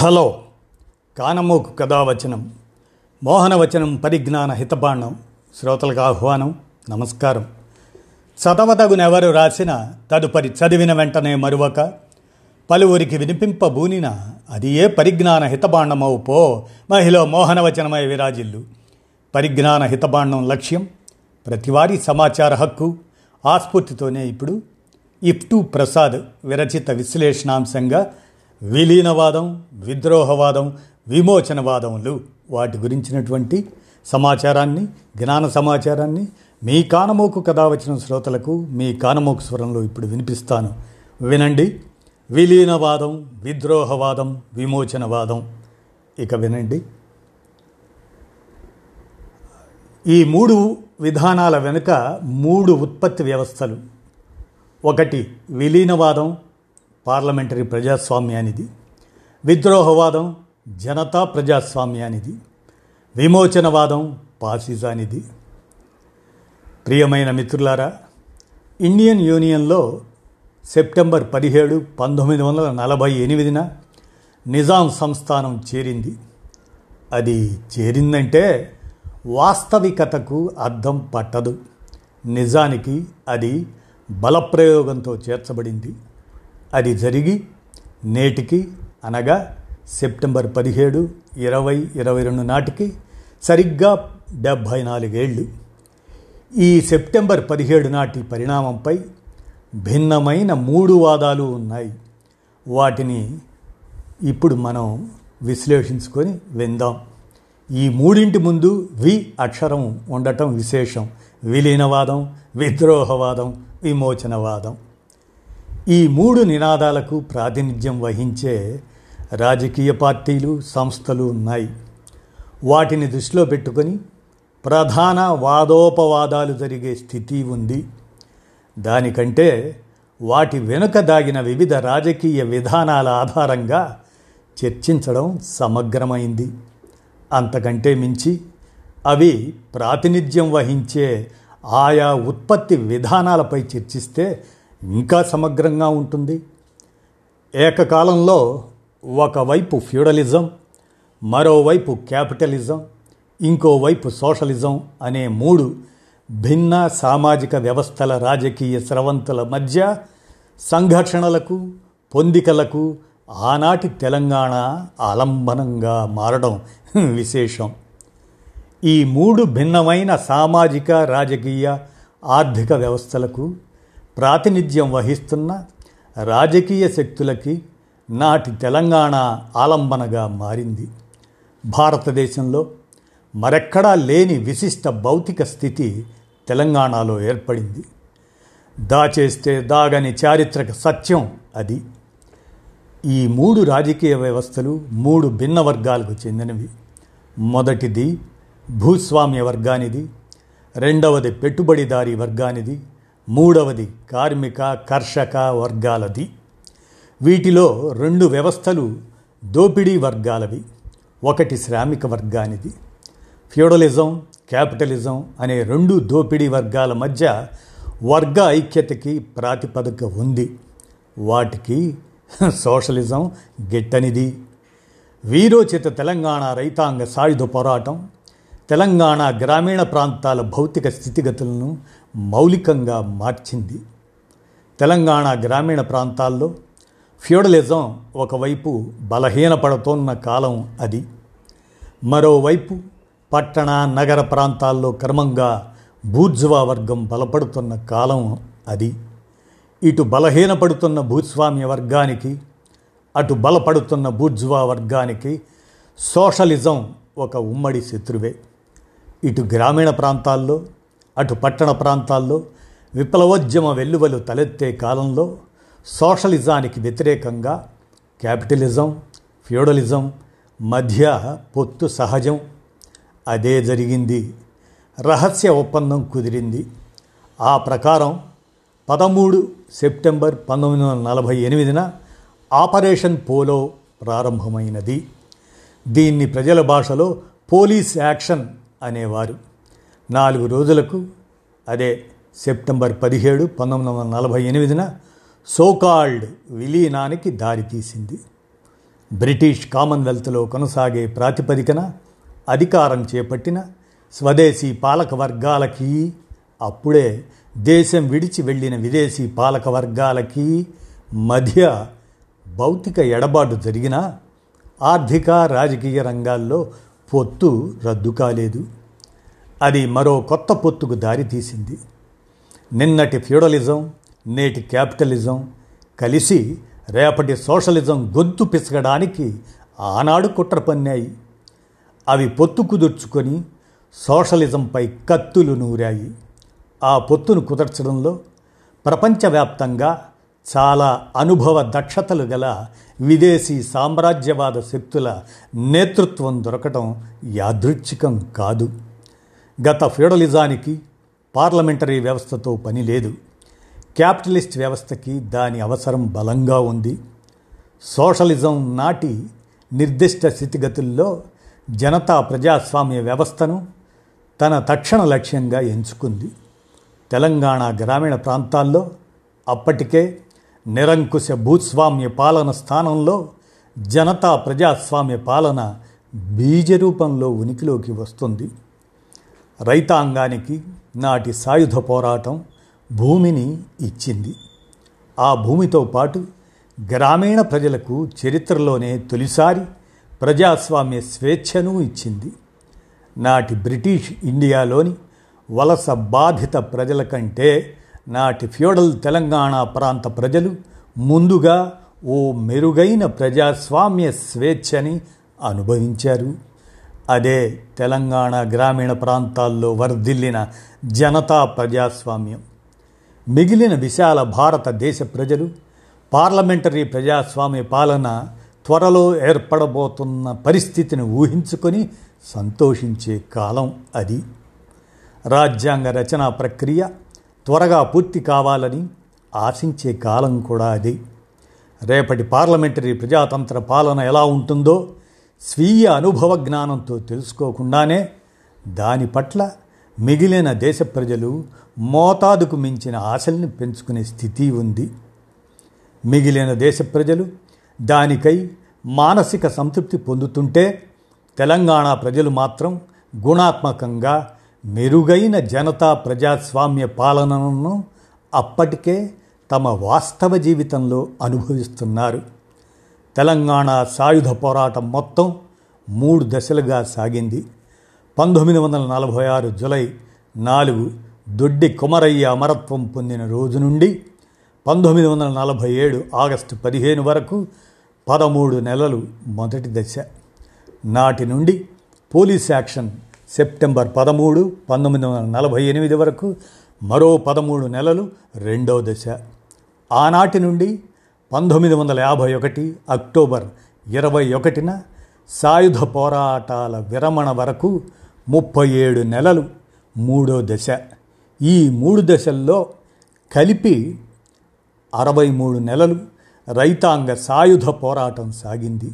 Hello. కానమోకు కథావచనం మోహనవచనం పరిజ్ఞాన హితబాండం శ్రోతలకు ఆహ్వానం నమస్కారం. చదవదగునెవరు రాసిన తదుపరి చదివిన వెంటనే మరువక పలువురికి వినిపింపబూనిన అది ఏ పరిజ్ఞాన హితబాండమవు పో మహిళ మోహనవచనమై విరాజిల్లు. పరిజ్ఞాన హితబాండం లక్ష్యం ప్రతివారీ సమాచార హక్కు ఆస్ఫూర్తితోనే ఇప్పుడు ఇఫ్టు ప్రసాద్ విరచిత విశ్లేషణాంశంగా విలీనవాదం విద్రోహవాదం విమోచనవాదములు వాటి గురించినటువంటి సమాచారాన్ని జ్ఞాన సమాచారాన్ని మీ కానమోకు కథ వచ్చిన శ్రోతలకు మీ కానమోకు స్వరంలో ఇప్పుడు వినిపిస్తాను. వినండి. విలీనవాదం విద్రోహవాదం విమోచనవాదం. ఇక వినండి. ఈ మూడు విధానాల వెనుక మూడు ఉత్పత్తి వ్యవస్థలు. ఒకటి విలీనవాదం పార్లమెంటరీ ప్రజాస్వామ్యానిది విద్రోహవాదం జనతా ప్రజాస్వామ్యానిది విమోచనవాదం పాసిజానిది ప్రియమైన మిత్రులారా ఇండియన్ యూనియన్లో సెప్టెంబర్ పదిహేడు పంతొమ్మిది వందల నలభై ఎనిమిదిన నిజాం సంస్థానం చేరింది. అది చేరిందంటే వాస్తవికతకు అర్థం పట్టదు. నిజానికి అది బలప్రయోగంతో చేర్చబడింది. అది జరిగి నేటికి అనగా సెప్టెంబర్ పదిహేడు ఇరవై ఇరవై రెండు నాటికి సరిగ్గా డెబ్భై నాలుగేళ్ళు ఈ సెప్టెంబర్ పదిహేడు నాటి పరిణామంపై భిన్నమైన మూడు వాదాలు ఉన్నాయి. వాటిని ఇప్పుడు మనం విశ్లేషించుకొని విందాం. ఈ మూడింటి ముందు వి అక్షరం ఉండటం విశేషం. విలీనవాదం విద్రోహవాదం విమోచనవాదం. ఈ మూడు నినాదాలకు ప్రాతినిధ్యం వహించే రాజకీయ పార్టీలు సంస్థలు ఉన్నాయి. వాటిని దృష్టిలో పెట్టుకొని ప్రధాన వాదోపవాదాలు జరిగే స్థితి ఉంది. దానికంటే వాటి వెనుక దాగిన వివిధ రాజకీయ విధానాల ఆధారంగా చర్చించడం సమగ్రమైంది. అంతకంటే మించి అవి ప్రాతినిధ్యం వహించే ఆయా ఉత్పత్తి విధానాలపై చర్చిస్తే ఇంకా సమగ్రంగా ఉంటుంది. ఏకకాలంలో ఒకవైపు ఫ్యూడలిజం మరోవైపు క్యాపిటలిజం ఇంకోవైపు సోషలిజం అనే మూడు భిన్న సామాజిక వ్యవస్థల రాజకీయ స్రవంతుల మధ్య సంఘర్షణలకు పొందికలకు ఆనాటి తెలంగాణ ఆలంబనంగా మారడం విశేషం. ఈ మూడు భిన్నమైన సామాజిక రాజకీయ ఆర్థిక వ్యవస్థలకు ప్రాతినిధ్యం వహిస్తున్న రాజకీయ శక్తులకి నాటి తెలంగాణ ఆలంబనగా మారింది. భారతదేశంలో మరెక్కడా లేని విశిష్ట భౌతిక స్థితి తెలంగాణలో ఏర్పడింది. దాచేస్తే దాగని చారిత్రక సత్యం అది. ఈ మూడు రాజకీయ వ్యవస్థలు మూడు భిన్న వర్గాలకు చెందినవి. మొదటిది భూస్వామ్య వర్గానిది రెండవది పెట్టుబడిదారీ వర్గానిది మూడవది కార్మిక కర్షక వర్గాలది. వీటిలో రెండు వ్యవస్థలు దోపిడీ వర్గాలవి. ఒకటి శ్రామిక వర్గానిది. ఫ్యూడలిజం క్యాపిటలిజం అనే రెండు దోపిడీ వర్గాల మధ్య వర్గ ఐక్యతకి ప్రాతిపదిక ఉంది. వాటికి సోషలిజం గిట్టనిది. వీరోచిత తెలంగాణ రైతాంగ సాయుధ పోరాటం తెలంగాణ గ్రామీణ ప్రాంతాల భౌతిక స్థితిగతులను మౌలికంగా మార్చింది. తెలంగాణ గ్రామీణ ప్రాంతాల్లో ఫ్యూడలిజం ఒకవైపు బలహీనపడుతోన్న కాలం అది. మరోవైపు పట్టణ నగర ప్రాంతాల్లో క్రమంగా బూర్జువా వర్గం బలపడుతున్న కాలం అది. ఇటు బలహీనపడుతున్న భూస్వామ్య వర్గానికి అటు బలపడుతున్న బూర్జువా వర్గానికి సోషలిజం ఒక ఉమ్మడి శత్రువే. ఇటు గ్రామీణ ప్రాంతాల్లో అటు పట్టణ ప్రాంతాల్లో విప్లవోద్యమ వెల్లువలు తలెత్తే కాలంలో సోషలిజానికి వ్యతిరేకంగా క్యాపిటలిజం ఫ్యూడలిజం మధ్య పొత్తు సహజం. అదే జరిగింది. రహస్య ఒప్పందం కుదిరింది. ఆ ప్రకారం పదమూడు సెప్టెంబర్ పంతొమ్మిది వందల నలభై ఎనిమిదిన ఆపరేషన్ పోలో ప్రారంభమైనది. దీన్ని ప్రజల భాషలో పోలీస్ యాక్షన్ అనేవారు. నాలుగు రోజులకు అదే సెప్టెంబర్ పదిహేడు పంతొమ్మిది వందల నలభై ఎనిమిదిన సోకాల్డ్ విలీనానికి దారితీసింది బ్రిటిష్ కామన్వెల్త్లో కొనసాగే ప్రాతిపదికన అధికారం చేపట్టిన స్వదేశీ పాలక వర్గాలకి అప్పుడే దేశం విడిచి వెళ్ళిన విదేశీ పాలక వర్గాలకి మధ్య భౌతిక ఎడబాటు జరిగినా ఆర్థిక రాజకీయ రంగాల్లో పొత్తు రద్దు కాలేదు అది మరో కొత్త పొత్తుకు దారితీసింది నిన్నటి ఫ్యూడలిజం నేటి క్యాపిటలిజం కలిసి రేపటి సోషలిజం గొంతు పిసగడానికి ఆనాడు కుట్ర పన్నాయి. అవి పొత్తు కుదుర్చుకొని సోషలిజంపై కత్తులు నూరాయి. ఆ పొత్తును కుదర్చడంలో ప్రపంచవ్యాప్తంగా చాలా అనుభవ దక్షతలు గల విదేశీ సామ్రాజ్యవాద శక్తుల నేతృత్వం దొరకటం యాదృచ్ఛికం కాదు. గత ఫ్యూడలిజానికి పార్లమెంటరీ వ్యవస్థతో పని లేదు. క్యాపిటలిస్ట్ వ్యవస్థకి దాని అవసరం బలంగా ఉంది. సోషలిజం నాటి నిర్దిష్ట స్థితిగతుల్లో జనతా ప్రజాస్వామ్య వ్యవస్థను తన తక్షణ లక్ష్యంగా ఎంచుకుంది. తెలంగాణ గ్రామీణ ప్రాంతాల్లో అప్పటికే నిరంకుశ భూస్వామ్య పాలన స్థానంలో జనతా ప్రజాస్వామ్య పాలన బీజరూపంలో ఉనికిలోకి వస్తుంది. రైతాంగానికి నాటి సాయుధ పోరాటం భూమిని ఇచ్చింది. ఆ భూమితో పాటు గ్రామీణ ప్రజలకు చరిత్రలోనే తొలిసారి ప్రజాస్వామ్య స్వేచ్ఛను ఇచ్చింది. నాటి బ్రిటిష్ ఇండియాలోని వలస బాధిత ప్రజల కంటే నాటి ఫ్యూడల్ తెలంగాణ ప్రాంత ప్రజలు ముందుగా ఓ మెరుగైన ప్రజాస్వామ్య స్వేచ్ఛని అనుభవించారు. అదే తెలంగాణ గ్రామీణ ప్రాంతాల్లో వర్ధిల్లిన జనతా ప్రజాస్వామ్యం. మిగిలిన విశాల భారతదేశ ప్రజలు పార్లమెంటరీ ప్రజాస్వామ్య పాలన త్వరలో ఏర్పడబోతున్న పరిస్థితిని ఊహించుకొని సంతోషించే కాలం అది. రాజ్యాంగ రచనా ప్రక్రియ త్వరగా పూర్తి కావాలని ఆశించే కాలం కూడా అది. రేపటి పార్లమెంటరీ ప్రజాతంత్ర పాలన ఎలా ఉంటుందో స్వీయ అనుభవ జ్ఞానంతో తెలుసుకోకుండానే దాని పట్ల మిగిలిన దేశ ప్రజలు మోతాదుకు మించిన ఆశల్ని పెంచుకునే స్థితి ఉంది. మిగిలిన దేశ ప్రజలు దానికై మానసిక సంతృప్తి పొందుతుంటే తెలంగాణ ప్రజలు మాత్రం గుణాత్మకంగా మెరుగైన జనతా ప్రజాస్వామ్య పాలనను అప్పటికే తమ వాస్తవ జీవితంలో అనుభవిస్తున్నారు. తెలంగాణ సాయుధ పోరాటం మొత్తం మూడు దశలుగా సాగింది. పంతొమ్మిది వందల నలభై ఆరు జులై నాలుగు దొడ్డి కుమరయ్య అమరత్వం పొందిన రోజు నుండి పంతొమ్మిది వందల నలభై ఏడు ఆగస్టు పదిహేను వరకు పదమూడు నెలలు మొదటి దశ. నాటి నుండి పోలీస్ యాక్షన్ సెప్టెంబర్ పదమూడు పంతొమ్మిది వందల నలభై ఎనిమిది వరకు మరో పదమూడు నెలలు రెండో దశ. ఆనాటి నుండి పంతొమ్మిది వందల యాభై ఒకటి అక్టోబర్ ఇరవై ఒకటిన సాయుధ పోరాటాల విరమణ వరకు ముప్పై ఏడు నెలలు మూడో దశ. ఈ మూడు దశల్లో కలిపి అరవై మూడు నెలలు రైతాంగ సాయుధ పోరాటం సాగింది.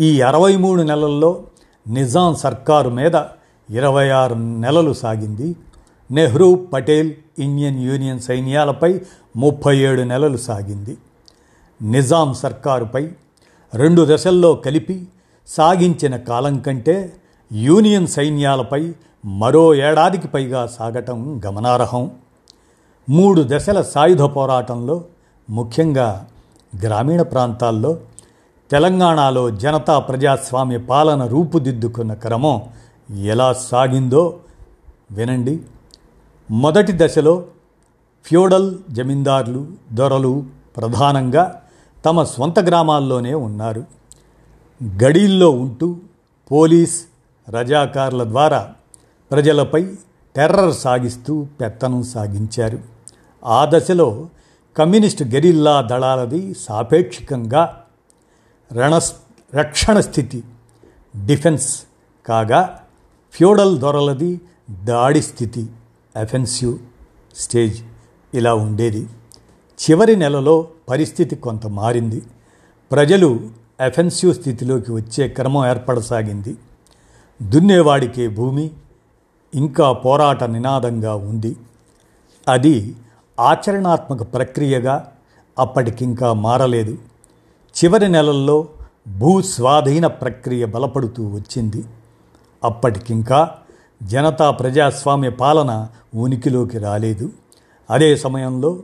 ఈ అరవై మూడు నెలల్లో నిజాం సర్కారు మీద ఇరవై ఆరు నెలలు సాగింది. నెహ్రూ పటేల్ ఇండియన్ యూనియన్ సైన్యాలపై ముప్పై ఏడు నెలలు సాగింది. నిజాం సర్కారుపై రెండు దశల్లో కలిపి సాగించిన కాలం కంటే యూనియన్ సైన్యాలపై మరో ఏడాదికి పైగా సాగటం గమనార్హం. మూడు దశల సాయుధ పోరాటంలో ముఖ్యంగా గ్రామీణ ప్రాంతాల్లో తెలంగాణలో జనతా ప్రజాస్వామ్య పాలన రూపుదిద్దుకున్న క్రమం ఎలా సాగిందో వినండి. మొదటి దశలో ఫ్యూడల్ జమీందారులు దొరలు ప్రధానంగా తమ స్వంత గ్రామాల్లోనే ఉన్నారు. గడీల్లో ఉంటూ పోలీస్ రజాకార్ల ద్వారా ప్రజలపై టెర్రర్ సాగిస్తూ పెత్తనం సాగించారు. ఆ దశలో కమ్యూనిస్టు గెరిల్లా దళాలది సాపేక్షికంగా రణ రక్షణ స్థితి డిఫెన్స్ కాగా ఫ్యూడల్ దొరలది దాడి స్థితి అఫెన్సివ్ స్టేజ్ ఇలా ఉండేది. చివరి నెలలో పరిస్థితి కొంత మారింది. ప్రజలు అఫెన్సివ్ స్థితిలోకి వచ్చే క్రమం ఏర్పడసాగింది. దున్నేవాడికే భూమి ఇంకా పోరాట నినాదంగా ఉంది. అది ఆచరణాత్మక ప్రక్రియగా అప్పటికింకా మారలేదు. చివరి నెలల్లో భూస్వాధీన ప్రక్రియ బలపడుతూ వచ్చింది. అప్పటికింకా జనతా ప్రజాస్వామ్య పాలన ఉనికిలోకి రాలేదు. అదే సమయంలో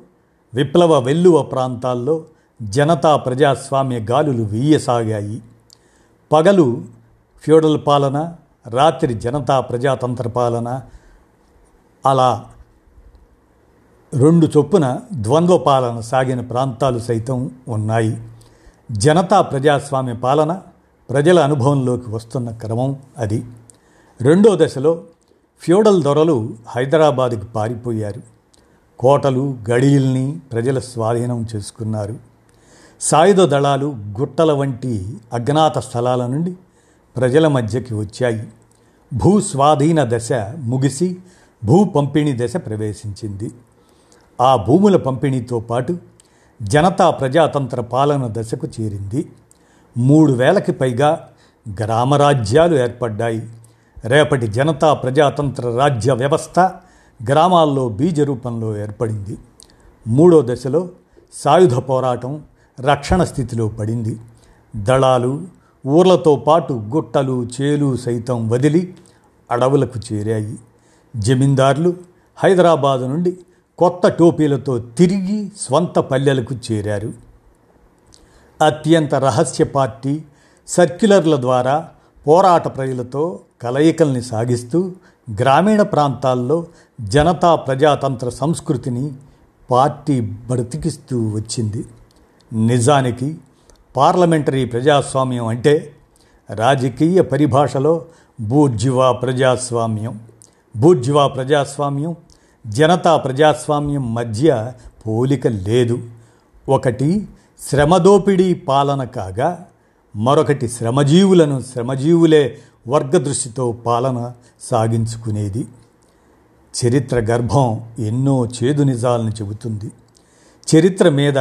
విప్లవ వెల్లువ ప్రాంతాల్లో జనతా ప్రజాస్వామ్య గాలులు వీయసాగాయి. పగలు ఫ్యూడల్ పాలన రాత్రి జనతా ప్రజాతంత్ర పాలన అలా రెండు చొప్పున ద్వంద్వ పాలన సాగిన ప్రాంతాలు సైతం ఉన్నాయి. జనతా ప్రజాస్వామ్య పాలన ప్రజల అనుభవంలోకి వస్తున్న క్రమం అది. రెండో దశలో ఫ్యూడల్ దొరలు హైదరాబాదుకు పారిపోయారు. కోటలు గడియల్ని ప్రజల స్వాధీనం చేసుకున్నారు. సాయుధ దళాలు గుట్టల వంటి అజ్ఞాత స్థలాల నుండి ప్రజల మధ్యకి వచ్చాయి. భూ స్వాధీన దశ ముగిసి భూ పంపిణీ దశ ప్రవేశించింది. ఆ భూముల పంపిణీతో పాటు జనతా ప్రజాతంత్ర పాలన దశకు చేరింది. మూడు వేలకి పైగా గ్రామరాజ్యాలు ఏర్పడ్డాయి. రేపటి జనతా ప్రజాతంత్ర రాజ్య వ్యవస్థ గ్రామాల్లో బీజ రూపంలో ఏర్పడింది. మూడో దశలో సాయుధ పోరాటం రక్షణ స్థితిలో పడింది. దళాలు ఊర్లతో పాటు గుట్టలు చేలు సైతం వదిలి అడవులకు చేరాయి. జమీందారులు హైదరాబాదు నుండి కొత్త టోపీలతో తిరిగి స్వంత పల్లెలకు చేరారు. అత్యంత రహస్య పార్టీ సర్క్యులర్ల ద్వారా పోరాట ప్రజలతో కలయికల్ని సాగిస్తూ గ్రామీణ ప్రాంతాల్లో జనతా ప్రజాతంత్ర సంస్కృతిని పార్టీ బ్రతికిస్తూ వచ్చింది. నిజానికి పార్లమెంటరీ ప్రజాస్వామ్యం అంటే రాజకీయ పరిభాషలో బూర్జువా ప్రజాస్వామ్యం. బూర్జువా ప్రజాస్వామ్యం జనతా ప్రజాస్వామ్యం మధ్య పోలిక లేదు. ఒకటి శ్రమదోపిడీ పాలన కాగా మరొకటి శ్రమజీవులను శ్రమజీవులే వర్గదృష్టితో పాలన సాగించుకునేది. చరిత్ర గర్భం ఎన్నో చేదు నిజాలను చెబుతుంది. చరిత్ర మీద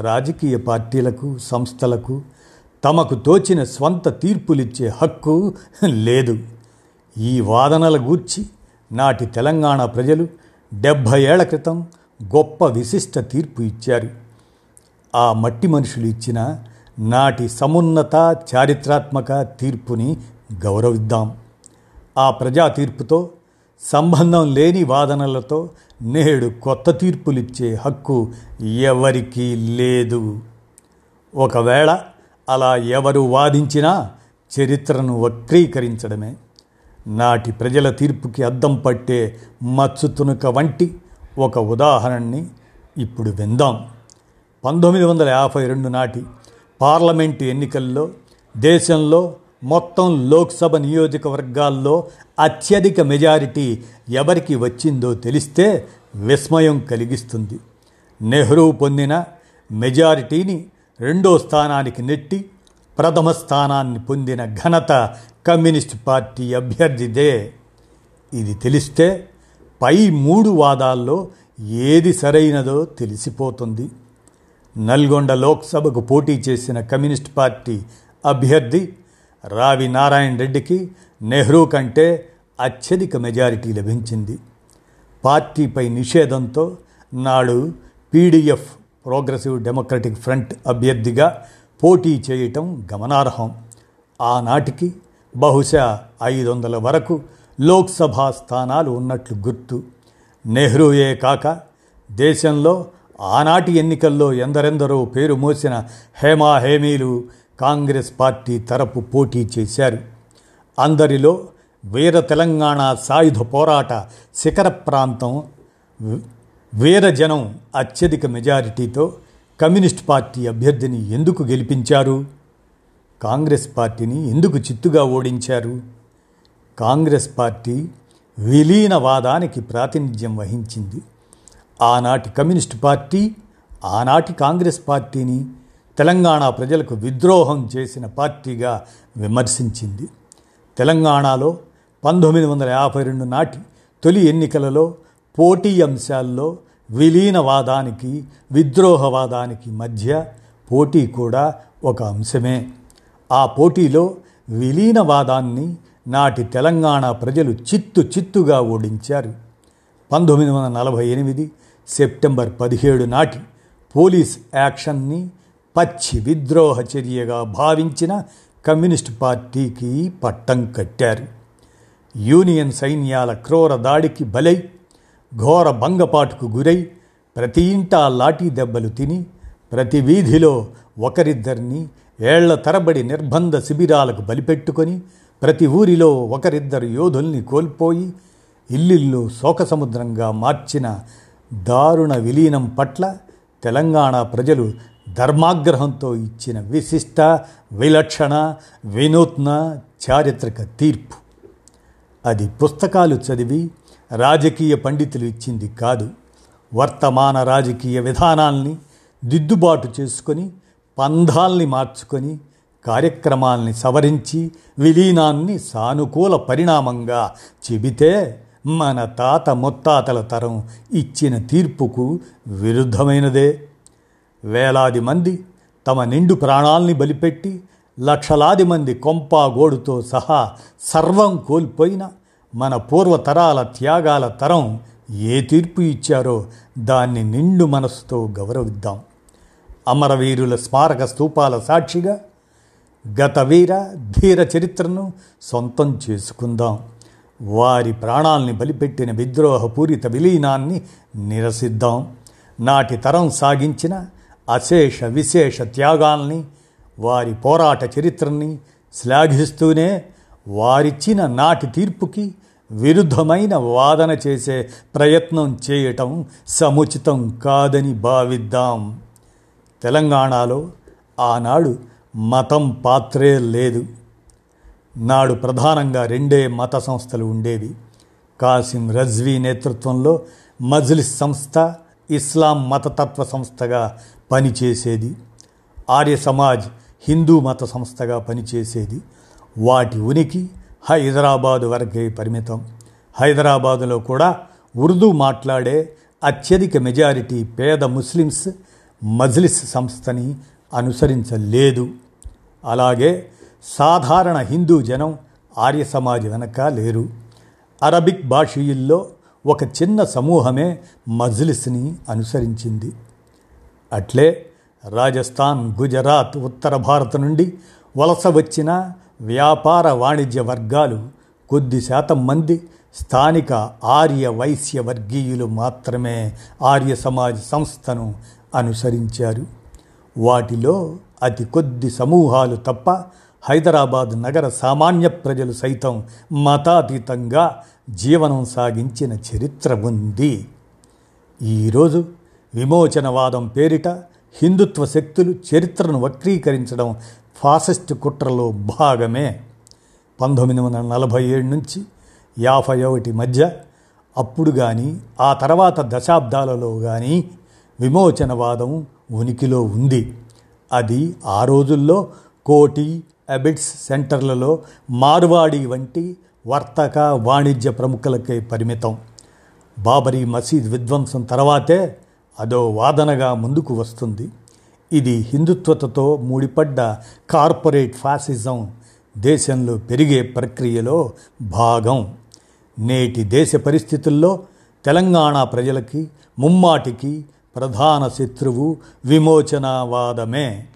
రాజకీయ పార్టీలకు సంస్థలకు తమకు తోచిన స్వంత తీర్పులిచ్చే హక్కు లేదు. ఈ వాదనల గూర్చి నాటి తెలంగాణ ప్రజలు డెబ్భై ఏళ్ళ క్రితం గొప్ప విశిష్ట తీర్పు ఇచ్చారు. ఆ మట్టి మనుషులు ఇచ్చిన నాటి సమున్నత చారిత్రాత్మక తీర్పుని గౌరవిద్దాం. ఆ ప్రజా తీర్పుతో సంబంధం లేని వాదనలతో నేడు కొత్త తీర్పులిచ్చే హక్కు ఎవరికీ లేదు. ఒకవేళ అలా ఎవరు వాదించినా చరిత్రను వక్రీకరించడమే. నాటి ప్రజల తీర్పుకి అద్దం పట్టే మచ్చు తునుక వంటి ఒక ఉదాహరణని ఇప్పుడు విందాం. పంతొమ్మిది వందల యాభై రెండు నాటి పార్లమెంటు ఎన్నికల్లో దేశంలో మొత్తం లోక్సభ నియోజకవర్గాల్లో అత్యధిక మెజారిటీ ఎవరికి వచ్చిందో తెలిస్తే విస్మయం కలిగిస్తుంది. నెహ్రూ పొందిన మెజారిటీని రెండో స్థానానికి నెట్టి ప్రథమ స్థానాన్ని పొందిన ఘనత కమ్యూనిస్ట్ పార్టీ అభ్యర్థిదే. ఇది తెలిస్తే పై మూడు వాదాల్లో ఏది సరైనదో తెలిసిపోతుంది. నల్గొండ లోక్సభకు పోటీ చేసిన కమ్యూనిస్ట్ పార్టీ అభ్యర్థి రావి నారాయణ రెడ్డికి నెహ్రూ కంటే అత్యధిక మెజారిటీ లభించింది. పార్టీపై నిషేధంతో నాడు పీడిఎఫ్ ప్రోగ్రెసివ్ డెమోక్రటిక్ ఫ్రంట్ అభ్యర్థిగా పోటీ చేయటం గమనార్హం. ఆనాటికి బహుశా ఐదు వందల వరకు లోక్సభ స్థానాలు ఉన్నట్లు గుర్తు. నెహ్రూయే కాక దేశంలో ఆనాటి ఎన్నికల్లో ఎందరెందరో పేరు మోసిన హేమా హేమీలు కాంగ్రెస్ పార్టీ తరపు పోటీ చేశారు. అందరిలో వీర తెలంగాణ సాయుధ పోరాట శిఖర ప్రాంతం వీరజనం అత్యధిక మెజారిటీతో కమ్యూనిస్ట్ పార్టీ అభ్యర్థిని ఎందుకు గెలిపించారు? కాంగ్రెస్ పార్టీని ఎందుకు చిత్తుగా ఓడించారు? కాంగ్రెస్ పార్టీ విలీనవాదానికి ప్రాతినిధ్యం వహించింది. ఆనాటి కమ్యూనిస్ట్ పార్టీ ఆనాటి కాంగ్రెస్ పార్టీని తెలంగాణ ప్రజలకు విద్రోహం చేసిన పార్టీగా విమర్శించింది. తెలంగాణలో పంతొమ్మిది వందల యాభై రెండు నాటి తొలి ఎన్నికలలో పోటీ అంశాల్లో విలీనవాదానికి విద్రోహవాదానికి మధ్య పోటీ కూడా ఒక అంశమే. ఆ పోటీలో విలీనవాదాన్ని నాటి తెలంగాణ ప్రజలు చిత్తు చిత్తుగా ఓడించారు. పంతొమ్మిది వందల నలభై ఎనిమిది సెప్టెంబర్ పదిహేడు నాటి పోలీస్ యాక్షన్ని పచ్చి విద్రోహ చర్యగా భావించిన కమ్యూనిస్టు పార్టీకి పట్టం కట్టారు. యూనియన్ సైన్యాల క్రూర దాడికి బలై ఘోర భంగపాటుకు గురై ప్రతి ఇంటా లాఠీ దెబ్బలు తిని ప్రతి వీధిలో ఒకరిద్దరిని ఏళ్ళ తరబడి నిర్బంధ శిబిరాలకు బలిపెట్టుకొని ప్రతి ఊరిలో ఒకరిద్దరు యోధుల్ని కోల్పోయి ఇల్లిల్లు శోకసముద్రంగా మార్చిన దారుణ విలీనం పట్ల తెలంగాణ ప్రజలు ధర్మాగ్రహంతో ఇచ్చిన విశిష్ట విలక్షణ వినూత్న చారిత్రక తీర్పు. అది పుస్తకాలు చదివి రాజకీయ పండితులు ఇచ్చింది కాదు. వర్తమాన రాజకీయ విధానాల్ని దిద్దుబాటు చేసుకొని పంధాల్ని మార్చుకొని కార్యక్రమాల్ని సవరించి విలీనాన్ని సానుకూల పరిణామంగా చెబితే మన తాత ముత్తాతల తరం ఇచ్చిన తీర్పుకు విరుద్ధమైనదే. వేలాది మంది తమ నిండు ప్రాణాల్ని బలిపెట్టి లక్షలాది మంది కొంపా గోడుతో సహా సర్వం కోల్పోయిన మన పూర్వతరాల త్యాగాల తరం ఏ తీర్పు ఇచ్చారో దాన్ని నిండు మనసుతో గౌరవిద్దాం. అమరవీరుల స్మారక స్తూపాల సాక్షిగా గత వీర ధీర చరిత్రను సొంతం చేసుకుందాం. వారి ప్రాణాల్ని బలిపెట్టిన విద్రోహపూరిత విలీనాన్ని నిరసిద్దాం. నాటి తరం సాగించిన అశేష విశేష త్యాగాల్ని వారి పోరాట చరిత్రని శ్లాఘిస్తూనే వారిచ్చిన నాటి తీర్పుకి విరుద్ధమైన వాదన చేసే ప్రయత్నం చేయటం సముచితం కాదని భావిద్దాం. తెలంగాణలో ఆనాడు మతం పాత్రే లేదు. నాడు ప్రధానంగా రెండే మత సంస్థలు ఉండేవి. కాసిం రజ్వీ నేతృత్వంలో మజ్లిస్ సంస్థ ఇస్లాం మతతత్వ సంస్థగా పనిచేసేది. ఆర్య సమాజ్ హిందూ మత సంస్థగా పనిచేసేది. వాటి ఉనికి హైదరాబాదు వరకే పరిమితం. హైదరాబాదులో కూడా ఉర్దూ మాట్లాడే అత్యధిక మెజారిటీ పేద ముస్లిమ్స్ మజ్లిస్ సంస్థని అనుసరించలేదు. అలాగే సాధారణ హిందూ జనం ఆర్య సమాజ్ వెనక లేరు. అరబిక్ భాషీయుల్లో ఒక చిన్న సమూహమే మజ్లిస్ని అనుసరించింది. అట్లే రాజస్థాన్ గుజరాత్ ఉత్తర భారత్ నుండి వలస వచ్చిన వ్యాపార వాణిజ్య వర్గాలు కొద్ది శాతం మంది స్థానిక ఆర్య వైశ్య వర్గీయులు మాత్రమే ఆర్య సమాజ్ సంస్థను అనుసరించారు. వాటిలో అతి కొద్ది సమూహాలు తప్ప హైదరాబాద్ నగర సామాన్య ప్రజలు సైతం మతాతీతంగా జీవనం సాగించిన చరిత్ర ఉంది. ఈరోజు విమోచనవాదం పేరిట హిందుత్వ శక్తులు చరిత్రను వక్రీకరించడం ఫాసిస్ట్ కుట్రలో భాగమే. పంతొమ్మిది వందల నలభై ఏడు నుంచి యాభై ఒకటి మధ్య అప్పుడు కానీ ఆ తర్వాత దశాబ్దాలలో కానీ విమోచనవాదం ఉనికిలో ఉంది. అది ఆ రోజుల్లో కోటి అబిట్స్ సెంటర్లలో మార్వాడి వంటి వర్తక వాణిజ్య ప్రముఖులకే పరిమితం. బాబరీ మసీద్ విధ్వంసం తర్వాతే అదో వాదనగా ముందుకు వస్తుంది. ఇది హిందుత్వతతో ముడిపడ్డ కార్పొరేట్ ఫాసిజం దేశంలో పెరిగే ప్రక్రియలో భాగం. నేటి దేశ పరిస్థితుల్లో తెలంగాణ ప్రజలకి ముమ్మాటికి ప్రధాన శత్రువు విమోచనవాదమే.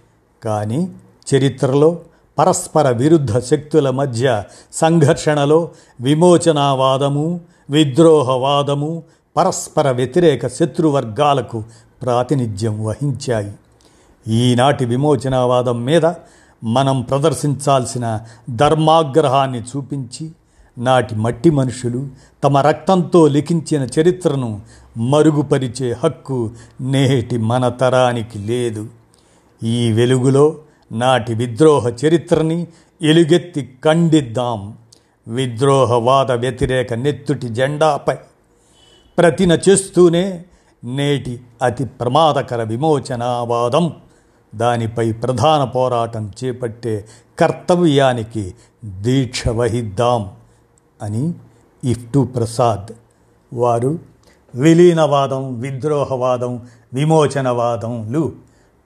కానీ చరిత్రలో పరస్పర విరుద్ధ శక్తుల మధ్య సంఘర్షణలో విమోచనావాదము విద్రోహవాదము పరస్పర వ్యతిరేక శత్రువర్గాలకు ప్రాతినిధ్యం వహించాయి. ఈనాటి విమోచనావాదం మీద మనం ప్రదర్శించాల్సిన ధర్మాగ్రహాన్ని చూపించి నాటి మట్టి మనుషులు తమ రక్తంతో లిఖించిన చరిత్రను మరుగుపరిచే హక్కు నేటి మన తరానికి లేదు. ఈ వెలుగులో నాటి విద్రోహ చరిత్రని ఎలుగెత్తి ఖండిద్దాం. విద్రోహవాద వ్యతిరేక నెత్తుటి జెండాపై ప్రతిన చేస్తూనే నేటి అతి ప్రమాదకర విమోచనావాదం. దానిపై ప్రధాన పోరాటం చేపట్టే కర్తవ్యానికి దీక్ష వహిద్దాం అని ఇఫ్టు ప్రసాద్ వారు విలీనవాదం విద్రోహవాదం విమోచనవాదంలు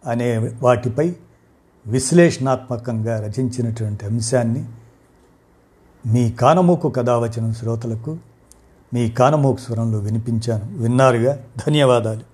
అనే వాటిపై విశ్లేషణాత్మకంగా రచించినటువంటి అంశాన్ని మీ కానమూకు కథావచనం శ్రోతలకు మీ కానమూకు స్వరంలో వినిపించాను. విన్నారుగా? ధన్యవాదాలు.